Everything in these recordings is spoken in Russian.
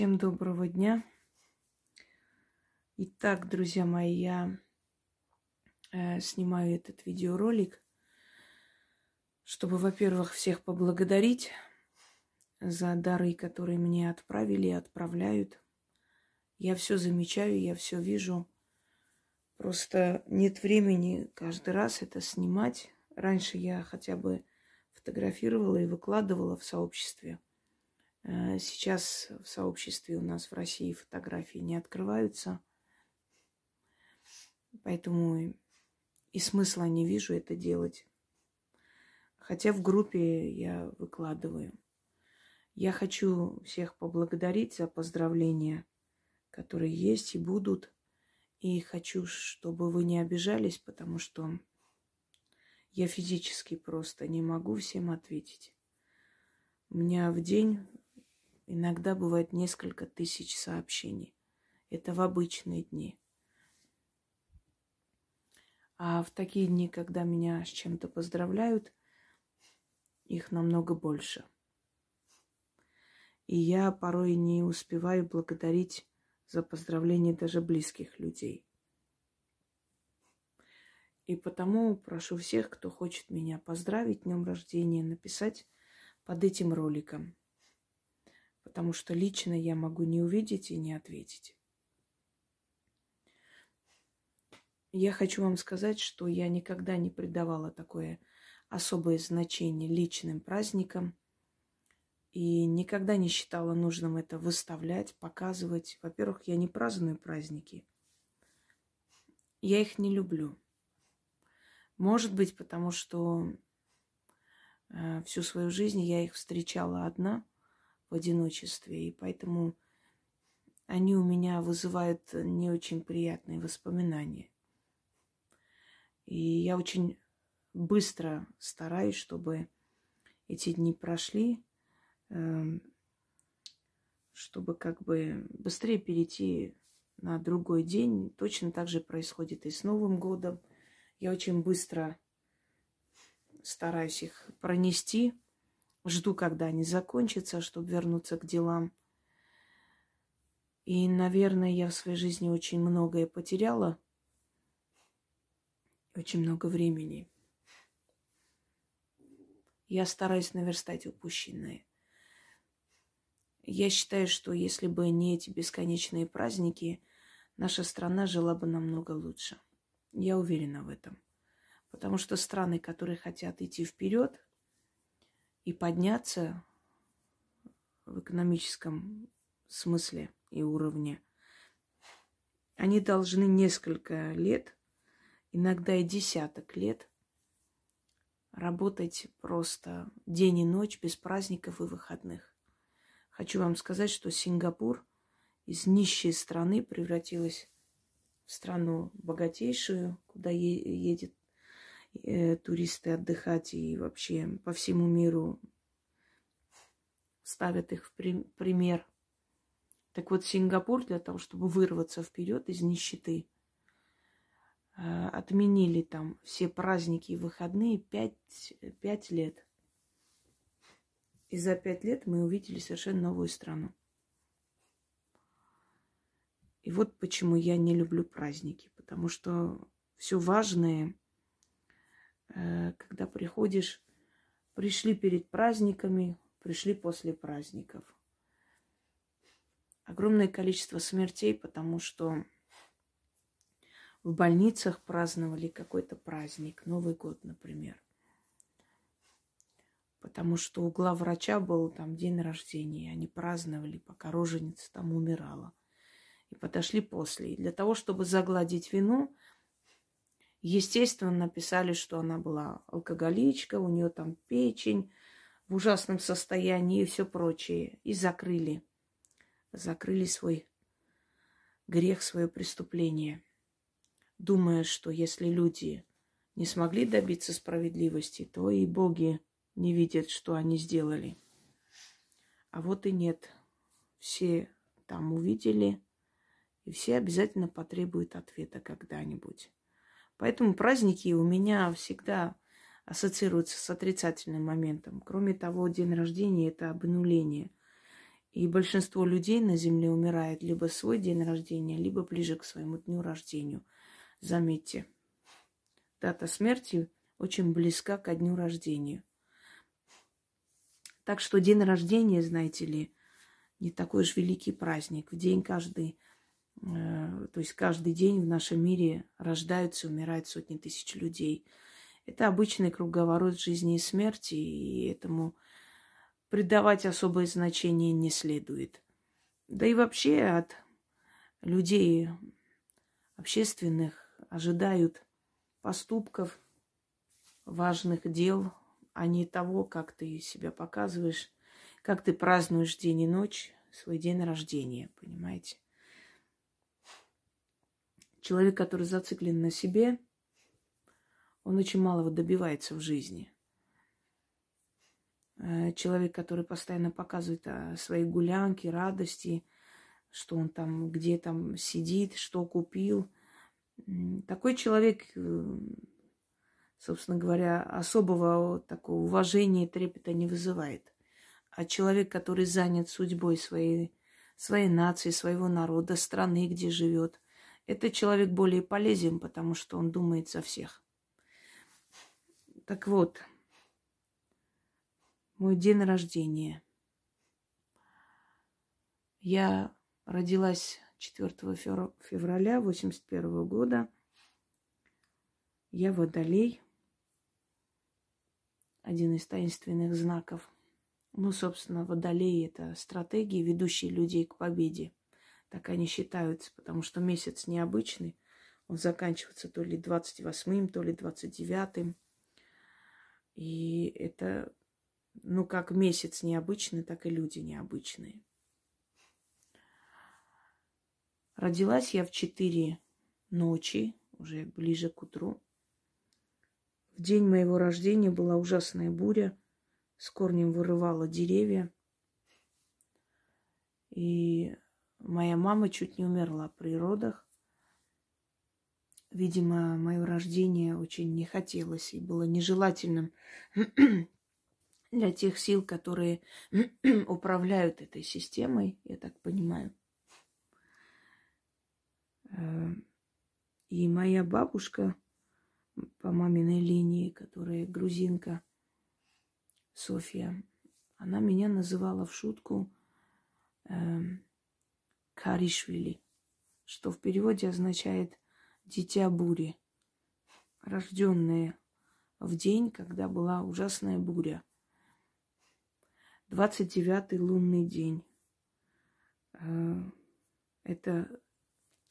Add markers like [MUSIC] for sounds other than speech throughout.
Всем доброго дня. Итак, друзья мои, я э, снимаю этот видеоролик, чтобы, во-первых, всех поблагодарить за дары, которые мне отправили и отправляют. Я все замечаю, я все вижу. Просто нет времени каждый раз это снимать. Раньше я хотя бы фотографировала и выкладывала в сообществе. Э, сейчас в сообществе у нас в России фотографии не открываются. Поэтому и смысла не вижу это делать. Хотя в группе я выкладываю. Я хочу всех поблагодарить за поздравления, которые есть и будут. И хочу, чтобы вы не обижались, потому что я физически просто не могу всем ответить. У меня в день иногда бывает несколько тысяч сообщений. Это в обычные дни. А в такие дни, когда меня с чем-то поздравляют, их намного больше. И я порой не успеваю благодарить за поздравления даже близких людей. И потому прошу всех, кто хочет меня поздравить днем рождения, написать под этим роликом. Потому что лично я могу не увидеть и не ответить. Я хочу вам сказать, что я никогда не придавала такое особое значение личным праздникам и никогда не считала нужным это выставлять, показывать. Во-первых, я не праздную праздники. Я их не люблю. Может быть, потому что э, всю свою жизнь я их встречала одна в одиночестве, и поэтому они у меня вызывают не очень приятные воспоминания. И я очень быстро стараюсь, чтобы эти дни прошли, эм, чтобы как бы быстрее перейти на другой день. Точно так же происходит и с Новым годом. Я очень быстро стараюсь их пронести. Жду, когда они закончатся, чтобы вернуться к делам. И, наверное, я в своей жизни очень многое потеряла – очень много времени. Я стараюсь наверстать упущенное. Я считаю, что если бы не эти бесконечные праздники, наша страна жила бы намного лучше. Я уверена в этом. Потому что страны, которые хотят идти вперед и подняться в экономическом смысле и уровне, они должны несколько лет иногда и десяток лет работать просто день и ночь без праздников и выходных. Хочу вам сказать, что Сингапур из нищей страны превратилась в страну богатейшую, куда едет туристы отдыхать и вообще по всему миру ставят их в пример. Так вот, Сингапур для того, чтобы вырваться вперед из нищеты – Э, отменили там все праздники и выходные пять, пять лет. И за пять лет мы увидели совершенно новую страну. И вот почему я не люблю праздники. Потому что все важное, э, когда приходишь, пришли перед праздниками, пришли после праздников. Огромное количество смертей, потому что в больницах праздновали какой-то праздник, Новый год, например. Потому что у главврача был там день рождения, они праздновали, пока роженица там умирала. И подошли после. И для того, чтобы загладить вину, естественно, написали, что она была алкоголичка, у нее там печень в ужасном состоянии и все прочее. И закрыли. Закрыли свой грех, свое преступление думая, что если люди не смогли добиться справедливости, то и боги не видят, что они сделали. А вот и нет. Все там увидели, и все обязательно потребуют ответа когда-нибудь. Поэтому праздники у меня всегда ассоциируются с отрицательным моментом. Кроме того, день рождения – это обнуление. И большинство людей на Земле умирает либо свой день рождения, либо ближе к своему дню рождения. Заметьте, дата смерти очень близка ко дню рождения. Так что день рождения, знаете ли, не такой уж великий праздник. В день каждый, то есть каждый день в нашем мире рождаются и умирают сотни тысяч людей. Это обычный круговорот жизни и смерти, и этому придавать особое значение не следует. Да и вообще от людей общественных ожидают поступков, важных дел, а не того, как ты себя показываешь, как ты празднуешь день и ночь, свой день рождения, понимаете? Человек, который зациклен на себе, он очень малого добивается в жизни. Э, человек, который постоянно показывает а, свои гулянки, радости, что он там, где там сидит, что купил. Такой человек, э, собственно говоря, особого такого уважения и трепета не вызывает. А человек, который занят судьбой своей, своей нации, своего народа, страны, где живет, этот человек более полезен, потому что он думает за всех. Так вот, мой день рождения. Я родилась 4 февраля 81 года. Я водолей. Один из таинственных знаков. Ну, собственно, водолей – это стратегии, ведущие людей к победе. Так они считаются, потому что месяц необычный. Он заканчивается то ли 28-м, то ли 29-м. И это ну, как месяц необычный, так и люди необычные. Родилась я в четыре ночи, уже ближе к утру. В день моего рождения была ужасная буря, с корнем вырывала деревья. И моя мама чуть не умерла при родах. Видимо, мое рождение очень не хотелось и было нежелательным [CLEARS THROAT] для тех сил, которые [CLEARS THROAT] управляют этой системой, я так понимаю. Э, и моя бабушка по маминой линии, которая грузинка, Софья, она меня называла в шутку э, Каришвили, что в переводе означает «дитя бури», рожденное в день, когда была ужасная буря – 29-й лунный день. Э, это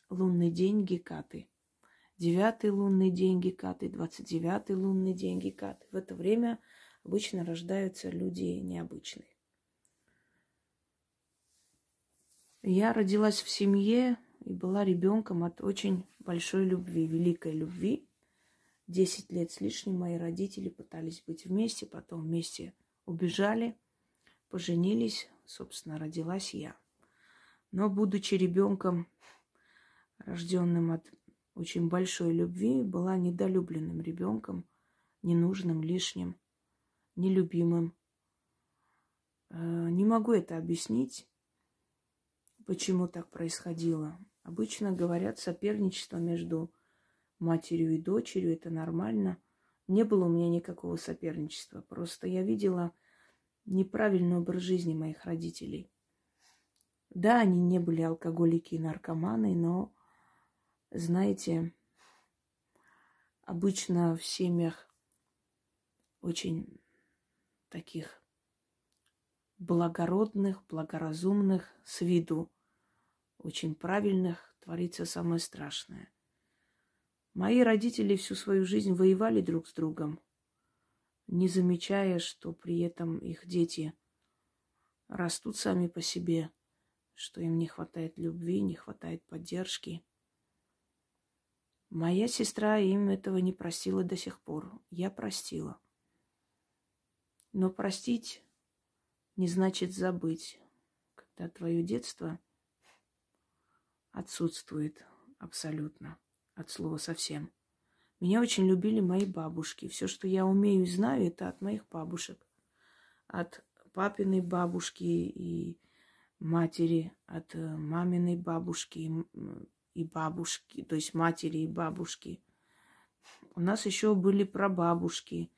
лунный день Гекаты. Девятый лунный день Гекаты, 29-й лунный день Гекаты. В это время обычно рождаются люди необычные. Я родилась в семье и была ребенком от очень большой любви, великой любви. Десять лет с лишним мои родители пытались быть вместе, потом вместе убежали – поженились, собственно, родилась я. Но, будучи ребенком, рожденным от очень большой любви, была недолюбленным ребенком, ненужным, лишним, нелюбимым. Э, не могу это объяснить, почему так происходило. Обычно говорят, соперничество между матерью и дочерью, это нормально. Не было у меня никакого соперничества. Просто я видела неправильный образ жизни моих родителей. Да, они не были алкоголики и наркоманы, но, знаете, обычно в семьях очень таких благородных, благоразумных, с виду очень правильных, творится самое страшное. Мои родители всю свою жизнь воевали друг с другом не замечая, что при этом их дети растут сами по себе, что им не хватает любви, не хватает поддержки. Моя сестра им этого не простила до сих пор. Я простила. Но простить не значит забыть, когда твое детство отсутствует абсолютно, от слова совсем. Меня очень любили мои бабушки. Все, что я умею и знаю, это от моих бабушек. От папиной бабушки и матери, от э, маминой бабушки и бабушки, то есть матери и бабушки. У нас еще были прабабушки,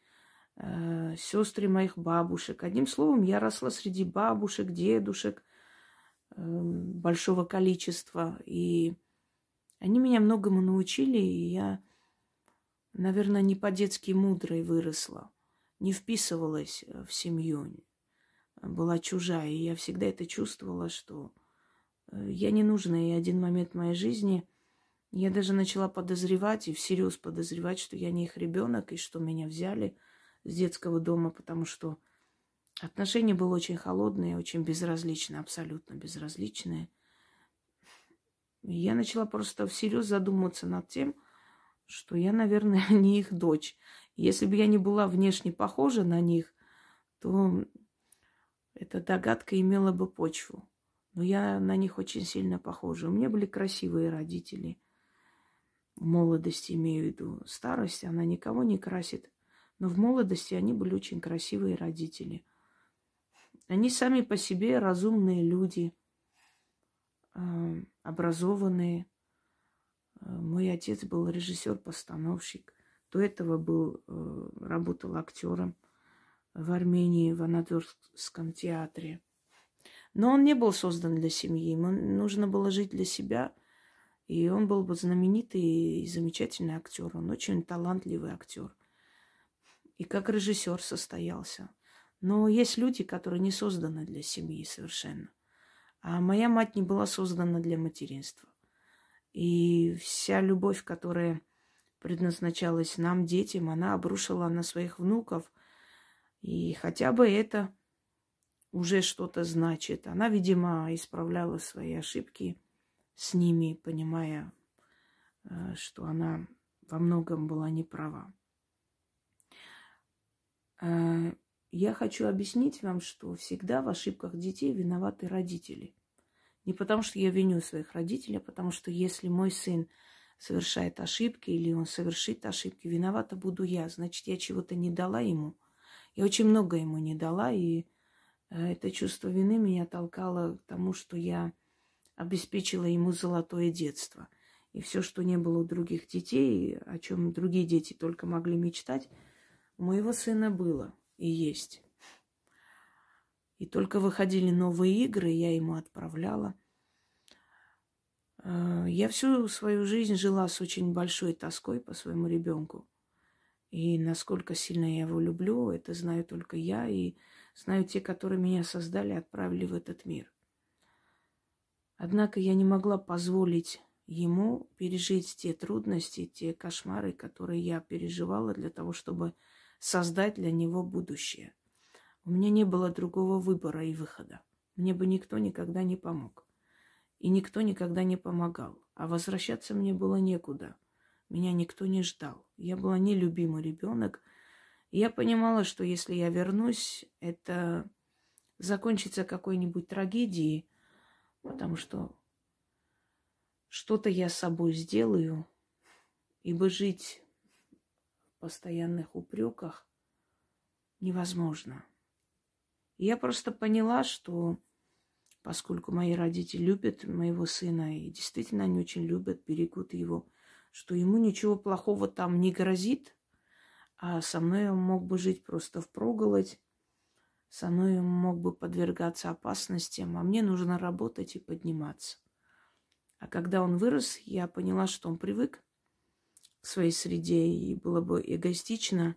э, сестры моих бабушек. Одним словом, я росла среди бабушек, дедушек большого количества. И они меня многому научили, и я, наверное, не по-детски мудрой выросла, не вписывалась э, в семью, была чужая. И я всегда это чувствовала, что э, я не нужна. И один момент моей жизни я даже начала подозревать и всерьез подозревать, что я не их ребенок и что меня взяли с детского дома, потому что отношение было очень холодное, очень безразличное, абсолютно безразличное. Я начала просто всерьез задумываться над тем, что я, наверное, [LAUGHS] не их дочь. Если бы я не была внешне похожа на них, то эта догадка имела бы почву. Но я на них очень сильно похожа. У меня были красивые родители. В молодости имею в виду. Старость, она никого не красит. Но в молодости они были очень красивые родители. Они сами по себе разумные люди, э, образованные. Э, мой отец был режиссер-постановщик. До этого был, э, работал актером в Армении, в Анадырском театре. Но он не был создан для семьи. Ему нужно было жить для себя. И он был бы знаменитый и замечательный актер. Он очень талантливый актер. И как режиссер состоялся. Но есть люди, которые не созданы для семьи совершенно. А моя мать не была создана для материнства. И вся любовь, которая предназначалась нам, детям, она обрушила на своих внуков – и хотя бы это уже что-то значит. Она, видимо, исправляла свои ошибки с ними, понимая, э, что она во многом была неправа. Я хочу объяснить вам, что всегда в ошибках детей виноваты родители. Не потому, что я виню своих родителей, а потому что если мой сын совершает ошибки или он совершит ошибки, виновата буду я. Значит, я чего-то не дала ему – я очень много ему не дала, и э, это чувство вины меня толкало к тому, что я обеспечила ему золотое детство. И все, что не было у других детей, о чем другие дети только могли мечтать, у моего сына было и есть. И только выходили новые игры, я ему отправляла. Э, я всю свою жизнь жила с очень большой тоской по своему ребенку. И насколько сильно я его люблю, это знаю только я и знаю те, которые меня создали, отправили в этот мир. Однако я не могла позволить ему пережить те трудности, те кошмары, которые я переживала для того, чтобы создать для него будущее. У меня не было другого выбора и выхода. Мне бы никто никогда не помог. И никто никогда не помогал. А возвращаться мне было некуда – меня никто не ждал. Я была нелюбимый ребенок. Я понимала, что если я вернусь, это закончится какой-нибудь трагедией, потому что что-то я с собой сделаю, ибо жить постоянных упреках невозможно. И я просто поняла, что поскольку мои родители любят моего сына, и действительно они очень любят, берегут его, что ему ничего плохого там не грозит, а со мной он мог бы жить просто в проголодь, со мной он мог бы подвергаться опасностям, а мне нужно работать и подниматься. А когда он вырос, я поняла, что он привык к своей среде, и было бы эгоистично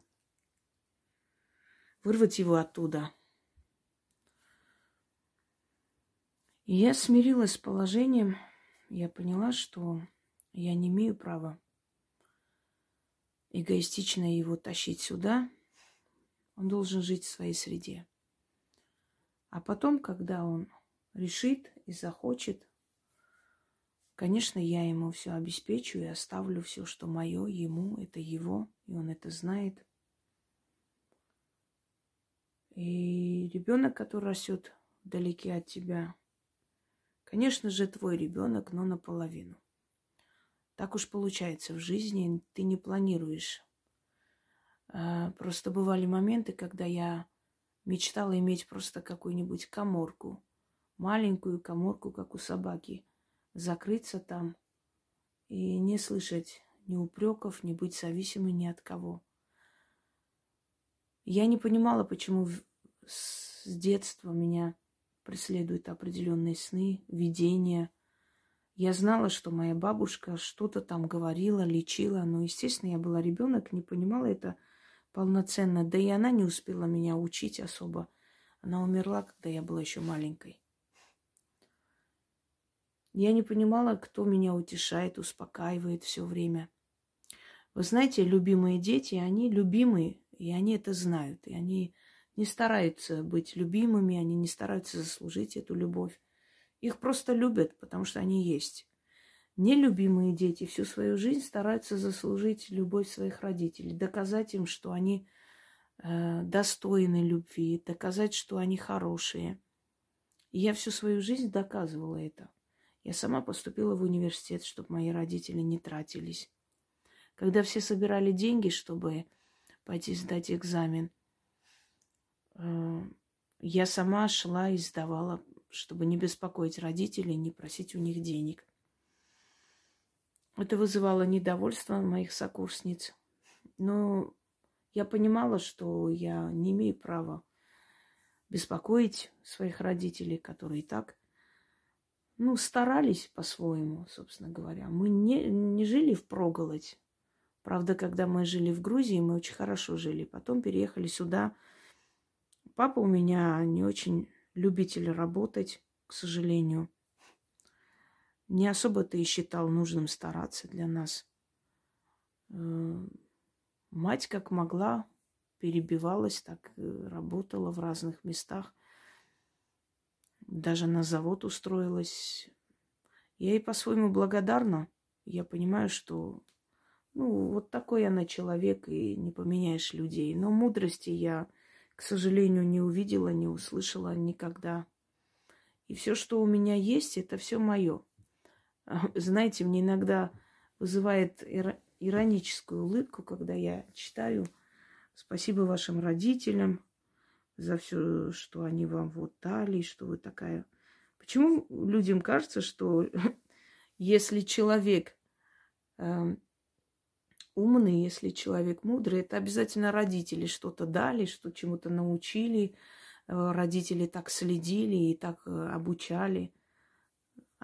вырвать его оттуда. И я смирилась с положением, я поняла, что я не имею права эгоистично его тащить сюда. Он должен жить в своей среде. А потом, когда он решит и захочет, конечно, я ему все обеспечу и оставлю все, что мое, ему, это его, и он это знает. И ребенок, который растет вдалеке от тебя, конечно же, твой ребенок, но наполовину. Так уж получается в жизни, ты не планируешь. А, просто бывали моменты, когда я мечтала иметь просто какую-нибудь коморку маленькую коморку, как у собаки, закрыться там и не слышать ни упреков, не быть зависимой ни от кого. Я не понимала, почему с детства меня преследуют определенные сны, видения. Я знала, что моя бабушка что-то там говорила, лечила, но, естественно, я была ребенок, не понимала это полноценно, да и она не успела меня учить особо. Она умерла, когда я была еще маленькой. Я не понимала, кто меня утешает, успокаивает все время. Вы знаете, любимые дети, они любимые, и они это знают, и они не стараются быть любимыми, они не стараются заслужить эту любовь. Их просто любят, потому что они есть. Нелюбимые дети всю свою жизнь стараются заслужить любовь своих родителей, доказать им, что они э, достойны любви, доказать, что они хорошие. И я всю свою жизнь доказывала это. Я сама поступила в университет, чтобы мои родители не тратились. Когда все собирали деньги, чтобы пойти сдать экзамен, э, я сама шла и сдавала, чтобы не беспокоить родителей, не просить у них денег. Это вызывало недовольство моих сокурсниц. Но я понимала, что я не имею права беспокоить своих родителей, которые и так, ну, старались по-своему, собственно говоря. Мы не, не жили в проголодь. Правда, когда мы жили в Грузии, мы очень хорошо жили. Потом переехали сюда. Папа у меня не очень любитель работать, к сожалению не особо-то и считал нужным стараться для нас. Э, мать как могла, перебивалась, так работала в разных местах. Даже на завод устроилась. Я ей по-своему благодарна. Я понимаю, что ну, вот такой она человек, и не поменяешь людей. Но мудрости я, к сожалению, не увидела, не услышала никогда. И все, что у меня есть, это все мое. [LAUGHS] Знаете, мне иногда вызывает ироническую улыбку, когда я читаю «Спасибо вашим родителям за все, что они вам вот дали, что вы такая...» Почему людям кажется, что [LAUGHS] если человек э, умный, если человек мудрый, это обязательно родители что-то дали, что чему-то научили, э, родители так следили и так э, обучали –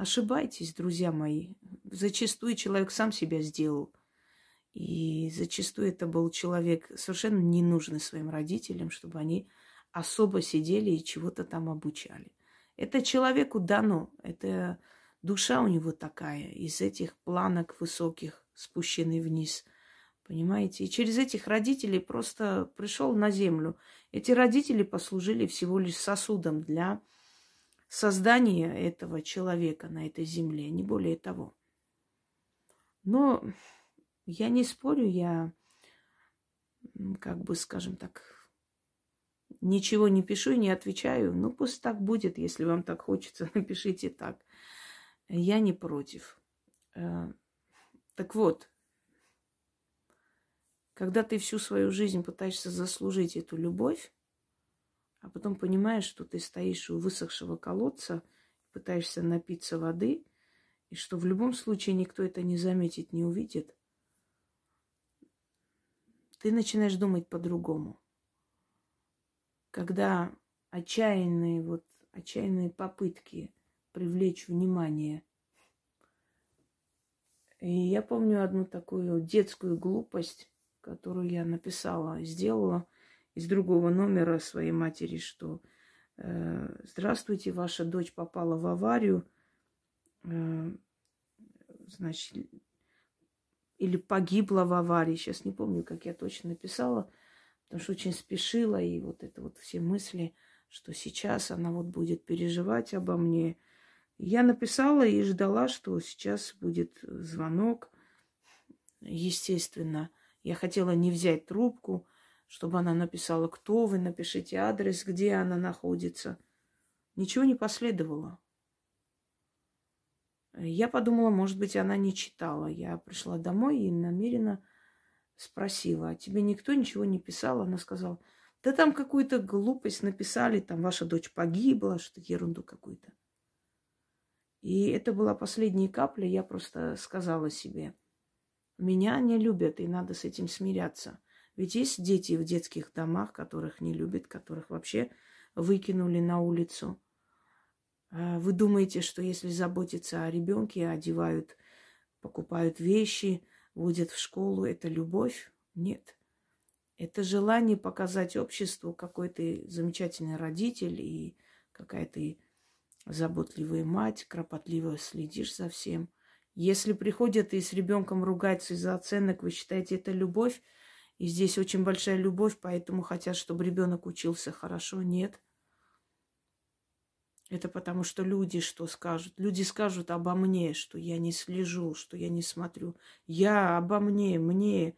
Ошибаетесь, друзья мои. Зачастую человек сам себя сделал. И зачастую это был человек совершенно не нужный своим родителям, чтобы они особо сидели и чего-то там обучали. Это человеку дано, это душа у него такая, из этих планок высоких, спущенный вниз. Понимаете? И через этих родителей просто пришел на землю. Эти родители послужили всего лишь сосудом для создания этого человека на этой земле, не более того. Но я не спорю, я, как бы, скажем так, ничего не пишу и не отвечаю. Ну, пусть так будет, если вам так хочется, [LAUGHS] напишите так. Я не против. Э, так вот, когда ты всю свою жизнь пытаешься заслужить эту любовь, а потом понимаешь, что ты стоишь у высохшего колодца, пытаешься напиться воды, и что в любом случае никто это не заметит, не увидит, ты начинаешь думать по-другому. Когда отчаянные, вот, отчаянные попытки привлечь внимание. И я помню одну такую детскую глупость, которую я написала, сделала – из другого номера своей матери, что э, «Здравствуйте, ваша дочь попала в аварию, э, значит, или погибла в аварии». Сейчас не помню, как я точно написала, потому что очень спешила, и вот это вот все мысли, что сейчас она вот будет переживать обо мне. Я написала и ждала, что сейчас будет звонок. Естественно, я хотела не взять трубку – чтобы она написала, кто вы, напишите адрес, где она находится. Ничего не последовало. Я подумала, может быть, она не читала. Я пришла домой и намеренно спросила, а тебе никто ничего не писал? Она сказала, Да там какую-то глупость написали, там ваша дочь погибла, что ерунду какую-то. И это была последняя капля, я просто сказала себе, меня не любят, и надо с этим смиряться. Ведь есть дети в детских домах, которых не любят, которых вообще выкинули на улицу. А вы думаете, что если заботиться о ребенке, одевают, покупают вещи, водят в школу, это любовь? Нет. Это желание показать обществу, какой ты замечательный родитель и какая ты заботливая мать, кропотливо следишь за всем. Если приходят и с ребенком ругаются из-за оценок, вы считаете это любовь? И здесь очень большая любовь, поэтому хотят, чтобы ребенок учился хорошо. Нет. Это потому что люди что скажут? Люди скажут обо мне, что я не слежу, что я не смотрю. Я обо мне, мне.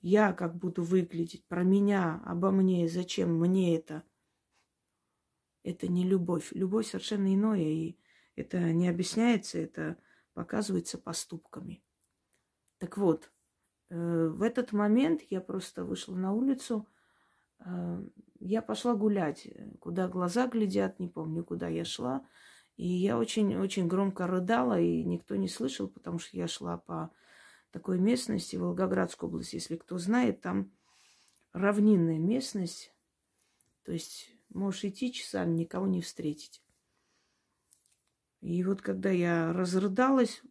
Я как буду выглядеть, про меня, обо мне, зачем мне это? Это не любовь. Любовь совершенно иное, и это не объясняется, это показывается поступками. Так вот, э, в этот момент я просто вышла на улицу, я пошла гулять, куда глаза глядят, не помню, куда я шла. И я очень-очень громко рыдала, и никто не слышал, потому что я шла по такой местности, Волгоградской области, если кто знает, там равнинная местность. То есть можешь идти часами, никого не встретить. И вот когда я разрыдалась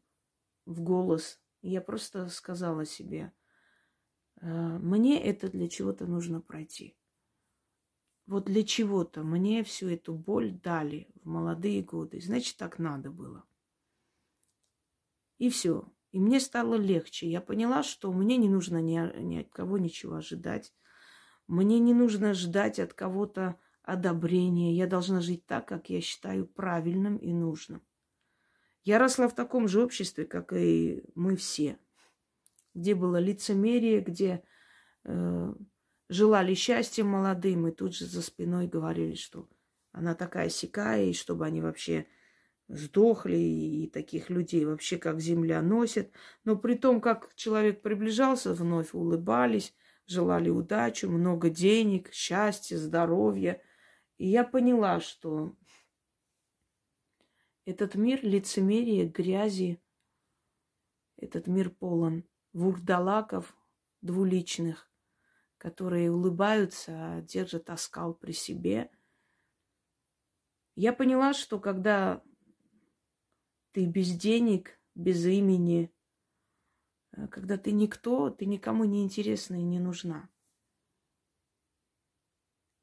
в голос, я просто сказала себе, «Э, мне это для чего-то нужно пройти. Вот для чего-то мне всю эту боль дали в молодые годы. Значит, так надо было. И все. И мне стало легче. Я поняла, что мне не нужно ни, ни от кого ничего ожидать. Мне не нужно ждать от кого-то одобрения. Я должна жить так, как я считаю правильным и нужным. Я росла в таком же обществе, как и мы все, где было лицемерие, где э, желали счастья молодым, и тут же за спиной говорили, что она такая сякая, и чтобы они вообще сдохли, и таких людей вообще как земля носит. Но при том, как человек приближался, вновь улыбались, желали удачу, много денег, счастья, здоровья. И я поняла, что этот мир лицемерия, грязи, этот мир полон вурдалаков двуличных, которые улыбаются, держат оскал при себе. Я поняла, что когда ты без денег, без имени, э, когда ты никто, ты никому не интересна и не нужна.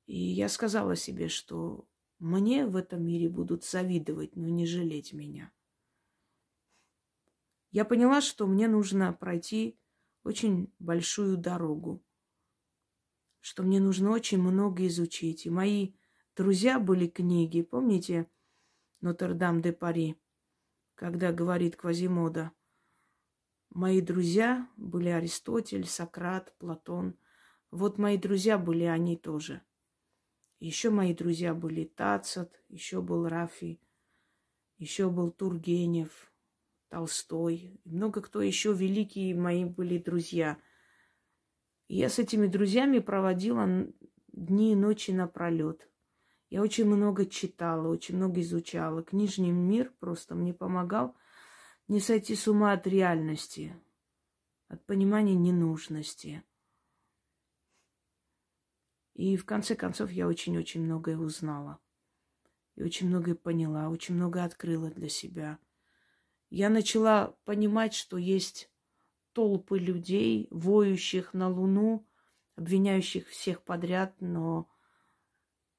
И я сказала себе, что мне в этом мире будут завидовать, но не жалеть меня. Я поняла, что мне нужно пройти очень большую дорогу, что мне нужно очень много изучить. И мои друзья были книги, помните, Нотр-Дам-де-Пари? когда говорит Квазимода. Мои друзья были Аристотель, Сократ, Платон. Вот мои друзья были они тоже. Еще мои друзья были Тацат, еще был Рафи, еще был Тургенев, Толстой. Много кто еще великие мои были друзья. Я с этими друзьями проводила дни и ночи напролет. Я очень много читала, очень много изучала. Книжный мир просто мне помогал не сойти с ума от реальности, от понимания ненужности. И в конце концов я очень-очень многое узнала. И очень многое поняла, очень многое открыла для себя. Я начала понимать, что есть толпы людей, воющих на Луну, обвиняющих всех подряд, но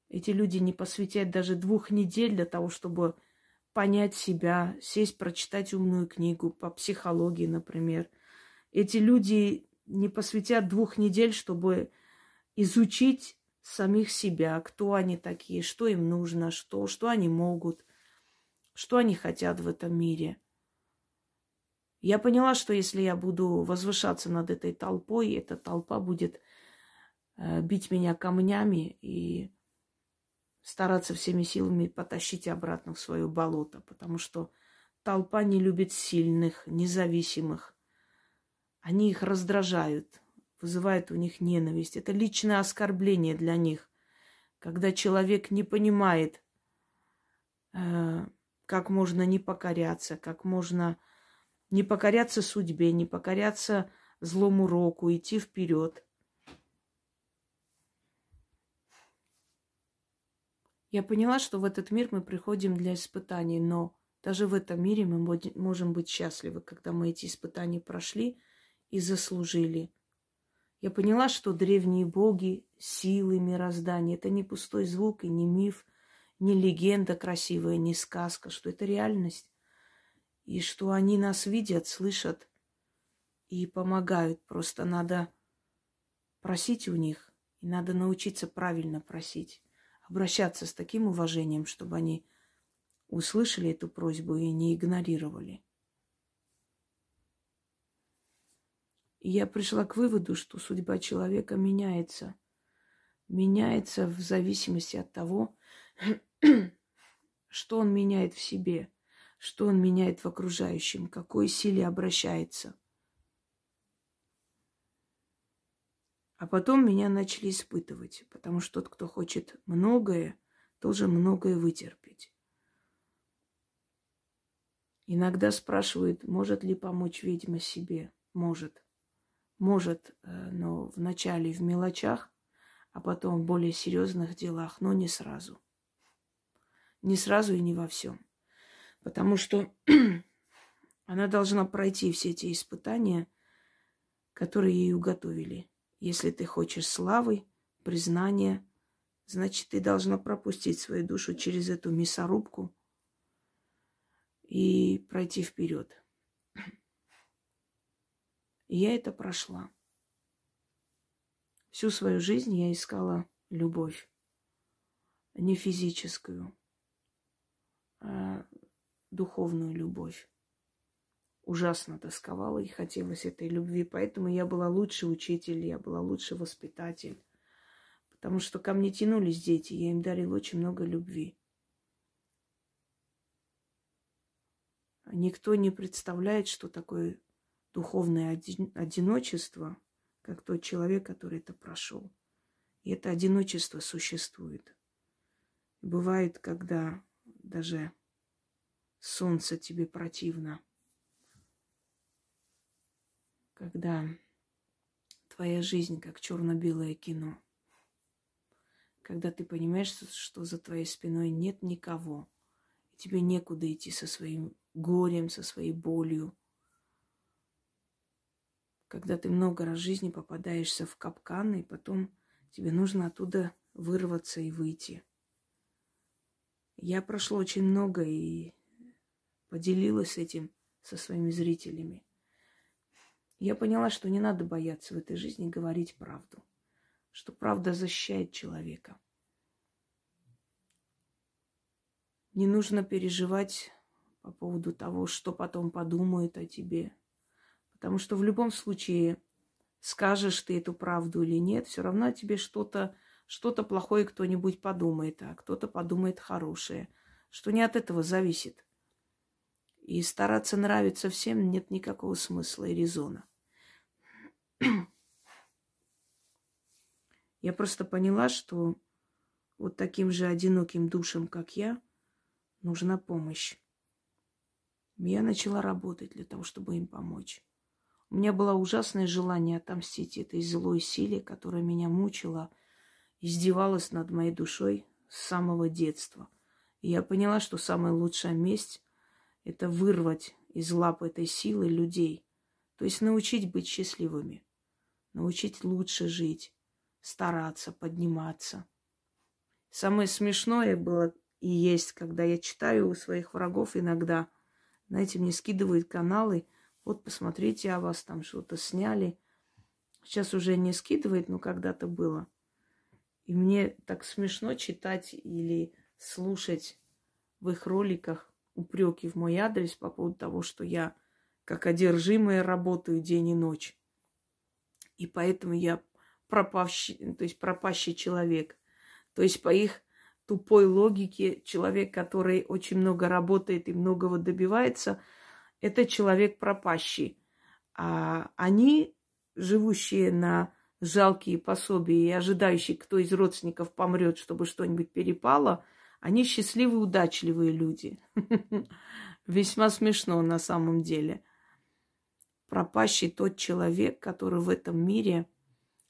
эти люди не посвятят даже двух недель для того, чтобы понять себя, сесть, прочитать умную книгу по психологии, например. Эти люди не посвятят двух недель, чтобы изучить самих себя, кто они такие, что им нужно, что, что они могут, что они хотят в этом мире. Я поняла, что если я буду возвышаться над этой толпой, эта толпа будет э, бить меня камнями и стараться всеми силами потащить обратно в свое болото, потому что толпа не любит сильных, независимых. Они их раздражают. вызывает у них ненависть. Это личное оскорбление для них, когда человек не понимает, э, как можно не покоряться, как можно не покоряться судьбе, не покоряться злому року, идти вперед. Я поняла, что в этот мир мы приходим для испытаний, но даже в этом мире мы можем быть счастливы, когда мы эти испытания прошли и заслужили. Я поняла, что древние боги, силы мироздания – это не пустой звук и не миф, не легенда красивая, не сказка, что это реальность. И что они нас видят, слышат и помогают. Просто надо просить у них, и надо научиться правильно просить обращаться с таким уважением, чтобы они услышали эту просьбу и не игнорировали. И я пришла к выводу, что судьба человека меняется. Меняется в зависимости от того, [CLEARS THROAT] что он меняет в себе, что он меняет в окружающем, какой силе обращается – А потом меня начали испытывать, потому что тот, кто хочет многое, должен многое вытерпеть. Иногда спрашивают, может ли помочь ведьма себе. Может. Может, э, но вначале в мелочах, а потом в более серьезных делах, но не сразу. Не сразу и не во всем. Потому что [CLEARS THROAT] она должна пройти все эти испытания, которые ей уготовили. Если ты хочешь славы, признания, значит, ты должна пропустить свою душу через эту мясорубку и пройти вперед. [CLEARS THROAT] Я это прошла. Всю свою жизнь я искала любовь. Не физическую, а духовную любовь ужасно тосковала и хотелось этой любви. Поэтому я была лучший учитель, я была лучший воспитатель. Потому что ко мне тянулись дети, я им дарил очень много любви. Никто не представляет, что такое духовное одиночество, как тот человек, который это прошел. И это одиночество существует. Бывает, когда даже солнце тебе противно – когда твоя жизнь как черно-белое кино. Когда ты понимаешь, что за твоей спиной нет никого, и тебе некуда идти со своим горем, со своей болью. Когда ты много раз в жизни попадаешься в капканы, и потом тебе нужно оттуда вырваться и выйти. Я прошла очень много и поделилась этим со своими зрителями я поняла, что не надо бояться в этой жизни говорить правду, что правда защищает человека. Не нужно переживать по поводу того, что потом подумают о тебе. Потому что в любом случае, скажешь ты эту правду или нет, все равно тебе что-то что-то плохое кто-нибудь подумает, а кто-то подумает хорошее, что не от этого зависит. И стараться нравиться всем нет никакого смысла и резона. Я просто поняла, что вот таким же одиноким душам, как я, нужна помощь. Я начала работать для того, чтобы им помочь. У меня было ужасное желание отомстить этой злой силе, которая меня мучила, издевалась над моей душой с самого детства. И я поняла, что самая лучшая месть – это вырвать из лап этой силы людей, то есть научить быть счастливыми научить лучше жить, стараться, подниматься. Самое смешное было и есть, когда я читаю у своих врагов иногда, знаете, мне скидывают каналы, вот посмотрите, о вас там что-то сняли. Сейчас уже не скидывает, но когда-то было. И мне так смешно читать или слушать в их роликах упреки в мой адрес по поводу того, что я как одержимая работаю день и ночь и поэтому я пропавший, то есть пропащий человек. То есть по их тупой логике человек, который очень много работает и многого добивается, это человек пропащий. А они живущие на жалкие пособия и ожидающие, кто из родственников помрет, чтобы что-нибудь перепало, они счастливые, удачливые люди. [LAUGHS] Весьма смешно на самом деле. Пропащий тот человек, который в этом мире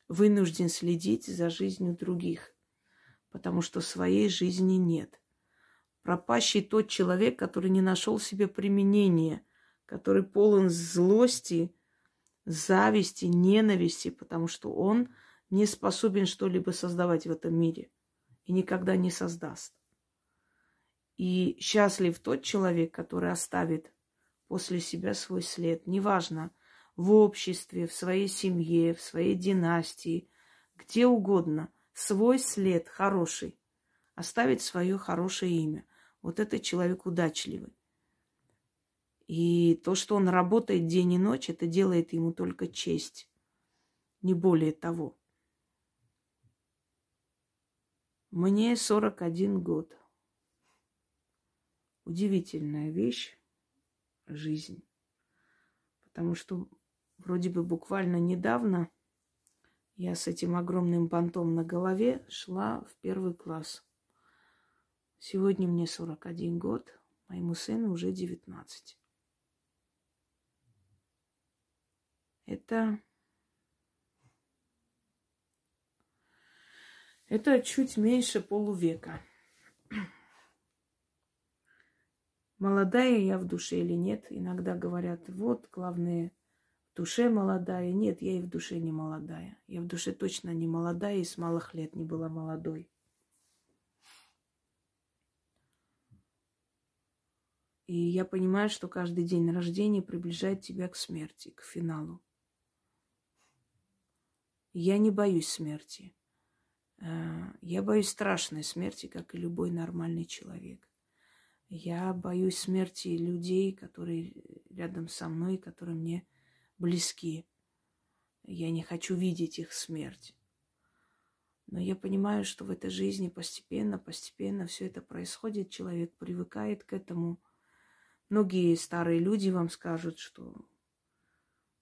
вынужден следить за жизнью других, потому что своей жизни нет. Пропащий тот человек, который не нашел себе применения, который полон злости, зависти, ненависти, потому что он не способен что-либо создавать в этом мире и никогда не создаст. И счастлив тот человек, который оставит после себя свой след, неважно, в обществе, в своей семье, в своей династии, где угодно, свой след хороший, оставить свое хорошее имя. Вот это человек удачливый. И то, что он работает день и ночь, это делает ему только честь. Не более того. Мне 41 год. Удивительная вещь – жизнь. Потому что вроде бы буквально недавно я с этим огромным бантом на голове шла в первый класс. Сегодня мне 41 год, моему сыну уже 19. Это это чуть меньше полувека. Молодая я в душе или нет? Иногда говорят, вот, главное, в душе молодая. Нет, я и в душе не молодая. Я в душе точно не молодая и с малых лет не была молодой. И я понимаю, что каждый день рождения приближает тебя к смерти, к финалу. Я не боюсь смерти. Э, я боюсь страшной смерти, как и любой нормальный человек. Я боюсь смерти людей, которые рядом со мной, которые мне близки. Я не хочу видеть их смерть. Но я понимаю, что в этой жизни постепенно, постепенно все это происходит. Человек привыкает к этому. Многие старые люди вам скажут, что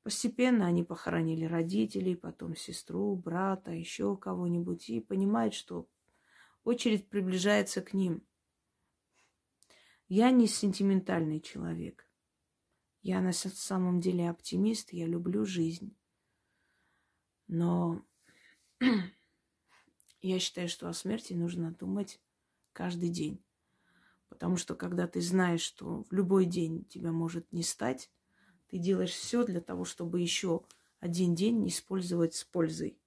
Постепенно они похоронили родителей, потом сестру, брата, еще кого-нибудь, и понимают, что очередь приближается к ним. Я не сентиментальный человек. Я на самом деле оптимист, я люблю жизнь. Но [CLEARS THROAT] я считаю, что о смерти нужно думать каждый день. Потому что когда ты знаешь, что в любой день тебя может не стать, ты делаешь все для того, чтобы еще один день использовать с пользой.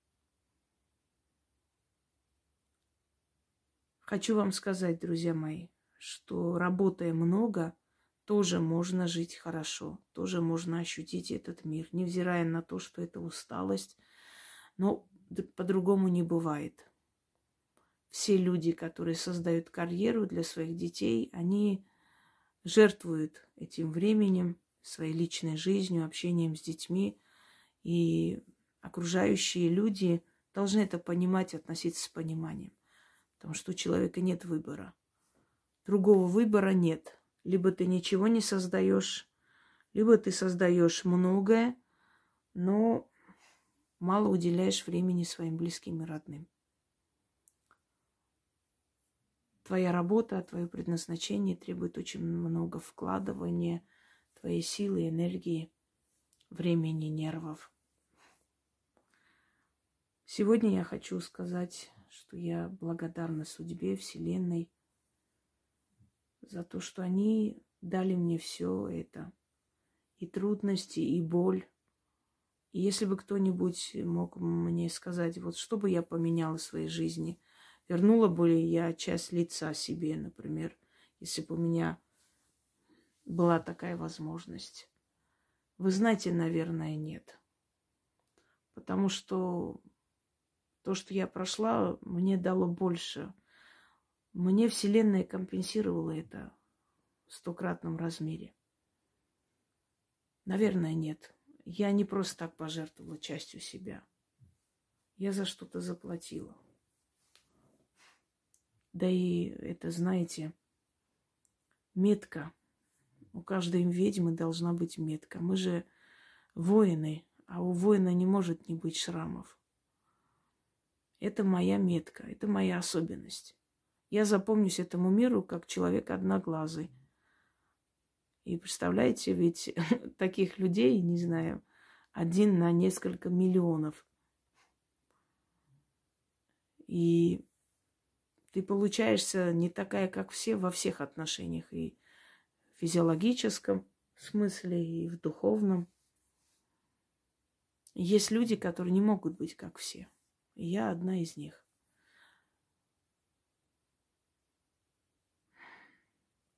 Хочу вам сказать, друзья мои, что работая много, тоже можно жить хорошо, тоже можно ощутить этот мир, невзирая на то, что это усталость. Но по-другому не бывает. Все люди, которые создают карьеру для своих детей, они жертвуют этим временем, своей личной жизнью, общением с детьми. И окружающие люди должны это понимать и относиться с пониманием. Потому что у человека нет выбора. Другого выбора нет. Либо ты ничего не создаешь, либо ты создаешь многое, но мало уделяешь времени своим близким и родным. Твоя работа, твое предназначение требует очень много вкладывания – твоей силы, энергии, времени, нервов. Сегодня я хочу сказать, что я благодарна судьбе, Вселенной за то, что они дали мне все это. И трудности, и боль. И если бы кто-нибудь мог мне сказать, вот что бы я поменяла в своей жизни, вернула бы ли я часть лица себе, например, если бы у меня была такая возможность? Вы знаете, наверное, нет. Потому что то, что я прошла, мне дало больше. Мне Вселенная компенсировала это в стократном размере. Наверное, нет. Я не просто так пожертвовала частью себя. Я за что-то заплатила. Да и это, знаете, метка – у каждой ведьмы должна быть метка. Мы же воины, А у воина не может не быть шрамов. Это моя метка, это моя особенность. Я запомнюсь этому миру как человек одноглазый. И представляете, ведь [LAUGHS] таких людей, не знаю, один на несколько миллионов. И ты получаешься не такая, как все во всех отношениях. И в физиологическом смысле, и в духовном. Есть люди, которые не могут быть как все. И я одна из них.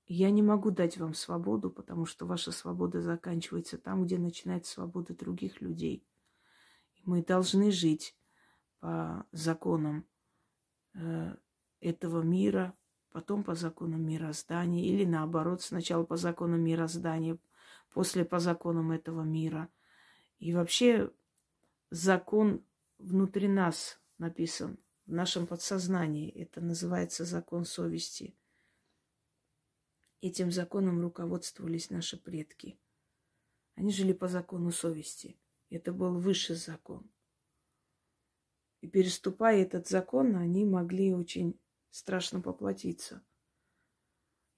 Я не могу дать вам свободу, потому что ваша свобода заканчивается там, где начинается свобода других людей. И мы должны жить по законам э, этого мира, потом по законам мироздания, или наоборот, сначала по законам мироздания, после по законам этого мира. И вообще закон внутри нас написан, в нашем подсознании. Это называется закон совести. Этим законом руководствовались наши предки. Они жили по закону совести. Это был высший закон. И переступая этот закон, они могли очень страшно поплатиться.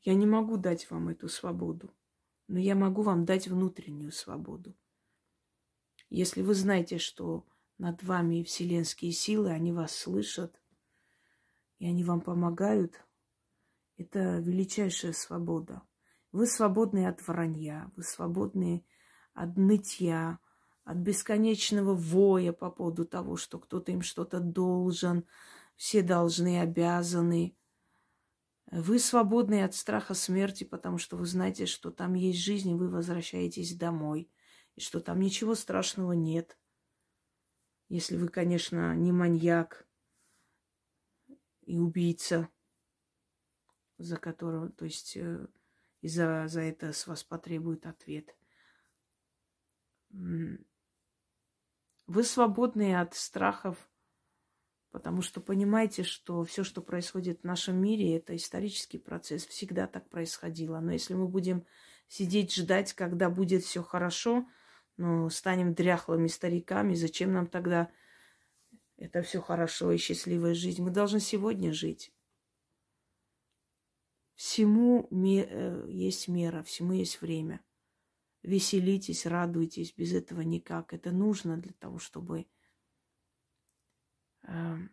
Я не могу дать вам эту свободу, но я могу вам дать внутреннюю свободу. Если вы знаете, что над вами вселенские силы, они вас слышат, и они вам помогают, это величайшая свобода. Вы свободны от вранья, вы свободны от нытья, от бесконечного воя по поводу того, что кто-то им что-то должен, все должны, обязаны. Вы свободны от страха смерти, потому что вы знаете, что там есть жизнь, и вы возвращаетесь домой, и что там ничего страшного нет. Если вы, конечно, не маньяк и убийца, за которого, то есть э, и за, за это с вас потребует ответ. Вы свободны от страхов Потому что понимаете, что все, что происходит в нашем мире, это исторический процесс. Всегда так происходило. Но если мы будем сидеть, ждать, когда будет все хорошо, ну, станем дряхлыми стариками, зачем нам тогда это все хорошо и счастливая жизнь? Мы должны сегодня жить. Всему э, есть мера, всему есть время. Веселитесь, радуйтесь, без этого никак. Это нужно для того, чтобы Эм,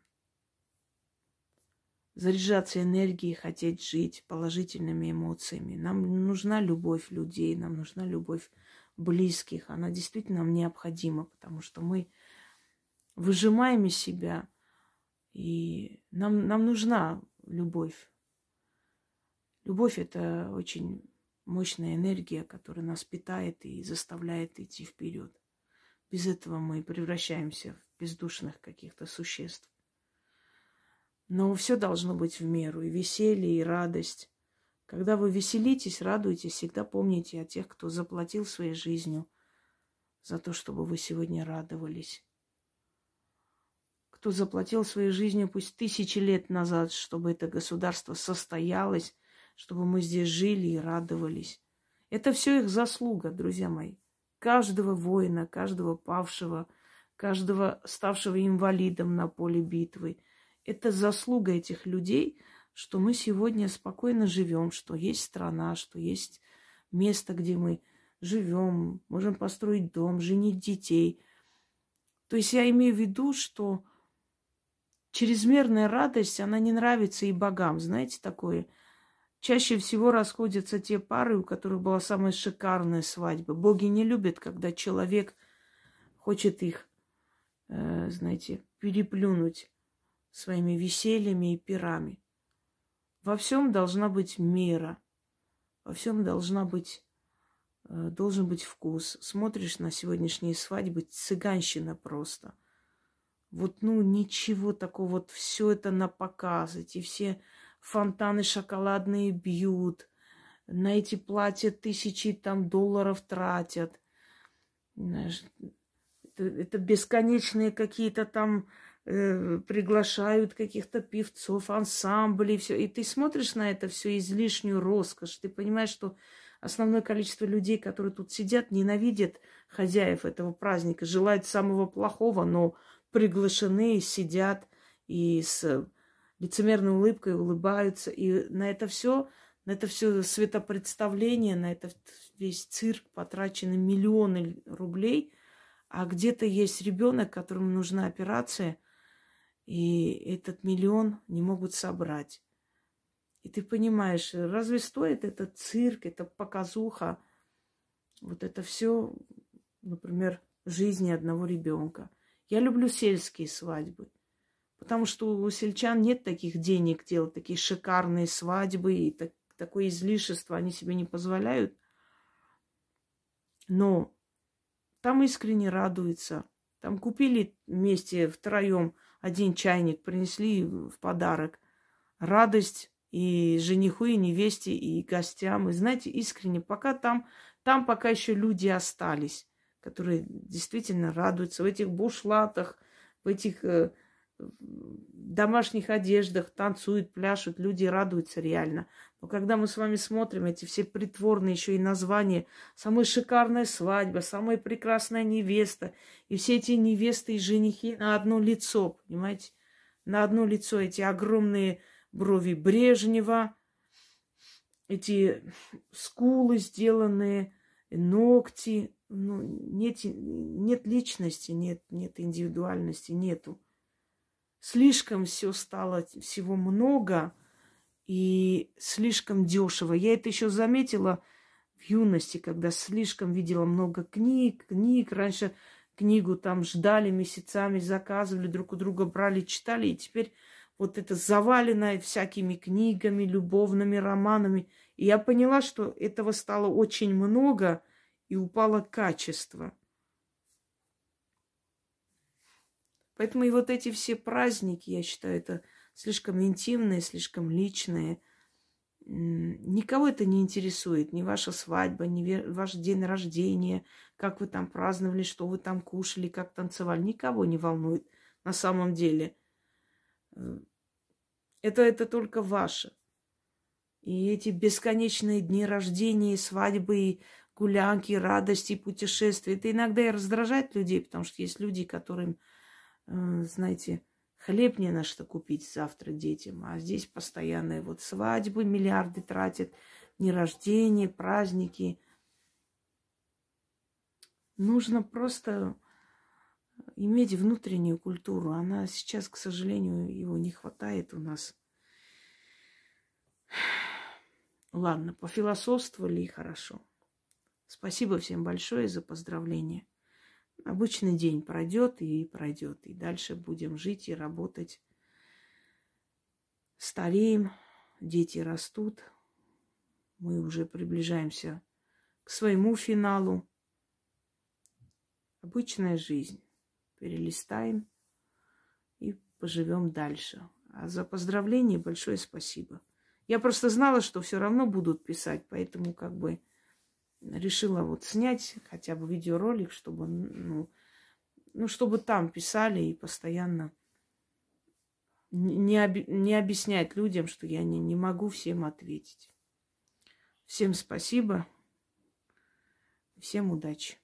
заряжаться энергией, хотеть жить положительными эмоциями. Нам нужна любовь людей, нам нужна любовь близких. Она действительно нам необходима, потому что мы выжимаем из себя, и нам, нам нужна любовь. Любовь – это очень мощная энергия, которая нас питает и заставляет идти вперед. Без этого мы превращаемся в бездушных каких-то существ. Но все должно быть в меру, и веселье, и радость. Когда вы веселитесь, радуетесь, всегда помните о тех, кто заплатил своей жизнью за то, чтобы вы сегодня радовались. Кто заплатил своей жизнью пусть тысячи лет назад, чтобы это государство состоялось, чтобы мы здесь жили и радовались. Это все их заслуга, друзья мои каждого воина, каждого павшего, каждого ставшего инвалидом на поле битвы. Это заслуга этих людей, что мы сегодня спокойно живем, что есть страна, что есть место, где мы живем, можем построить дом, женить детей. То есть я имею в виду, что чрезмерная радость, она не нравится и богам. Знаете, такое – Чаще всего расходятся те пары, у которых была самая шикарная свадьба. Боги не любят, когда человек хочет их, э, знаете, переплюнуть своими весельями и пирами. Во всем должна быть мера, во всем должна быть, э, должен быть вкус. Смотришь на сегодняшние свадьбы, цыганщина просто. Вот, ну, ничего такого, вот все это на показ, эти все фонтаны шоколадные бьют, на эти платья тысячи там долларов тратят. Это бесконечные какие-то там э, приглашают каких-то певцов, ансамблей, все. И ты смотришь на это все излишнюю роскошь. Ты понимаешь, что основное количество людей, которые тут сидят, ненавидят хозяев этого праздника, желают самого плохого, но приглашены, сидят и с лицемерной улыбкой улыбаются. И на это все, на это все светопредставление, на это весь цирк потрачены миллионы рублей, а где-то есть ребенок, которому нужна операция, и этот миллион не могут собрать. И ты понимаешь, разве стоит этот цирк, эта показуха, вот это все, например, жизни одного ребенка. Я люблю сельские свадьбы. Потому что у сельчан нет таких денег делать такие шикарные свадьбы и так, такое излишество они себе не позволяют. Но там искренне радуются. Там купили вместе втроем один чайник, принесли в подарок. Радость и жениху, и невесте, и гостям. И знаете, искренне, пока там, там пока еще люди остались, которые действительно радуются в этих бушлатах, в этих э, домашних одеждах, танцуют, пляшут, люди радуются реально. Но когда мы с вами смотрим эти все притворные еще и названия, самая шикарная свадьба, самая прекрасная невеста, и все эти невесты и женихи на одно лицо, понимаете? На одно лицо эти огромные брови Брежнева, эти скулы сделанные, ногти, ну, нет, нет личности, нет, нет индивидуальности, нету слишком все стало, всего много и слишком дешево. Я это еще заметила в юности, когда слишком видела много книг, книг. Раньше книгу там ждали месяцами, заказывали, друг у друга брали, читали. И теперь вот это завалено всякими книгами, любовными романами. И я поняла, что этого стало очень много и упало качество – Поэтому и вот эти все праздники, я считаю, это слишком интимные, слишком личные. Никого это не интересует, ни ваша свадьба, ни ваш день рождения, как вы там праздновали, что вы там кушали, как танцевали. Никого не волнует на самом деле. Э, это, это только ваше. И эти бесконечные дни рождения, свадьбы, гулянки, радости, путешествия, это иногда и раздражает людей, потому что есть люди, которым знаете, хлеб не на что купить завтра детям, а здесь постоянные вот свадьбы, миллиарды тратят, дни рождения, праздники. Нужно просто иметь внутреннюю культуру. Она сейчас, к сожалению, его не хватает у нас. Ладно, пофилософствовали и хорошо. Спасибо всем большое за поздравления. Обычный день пройдет и пройдет. И дальше будем жить и работать. Стареем, дети растут. Мы уже приближаемся к своему финалу. Обычная жизнь. Перелистаем и поживем дальше. А за поздравление большое спасибо. Я просто знала, что все равно будут писать, поэтому как бы решила вот снять хотя бы видеоролик, чтобы, ну, ну, чтобы там писали и постоянно не, оби- не объяснять людям, что я не, не могу всем ответить. Всем спасибо. Всем удачи.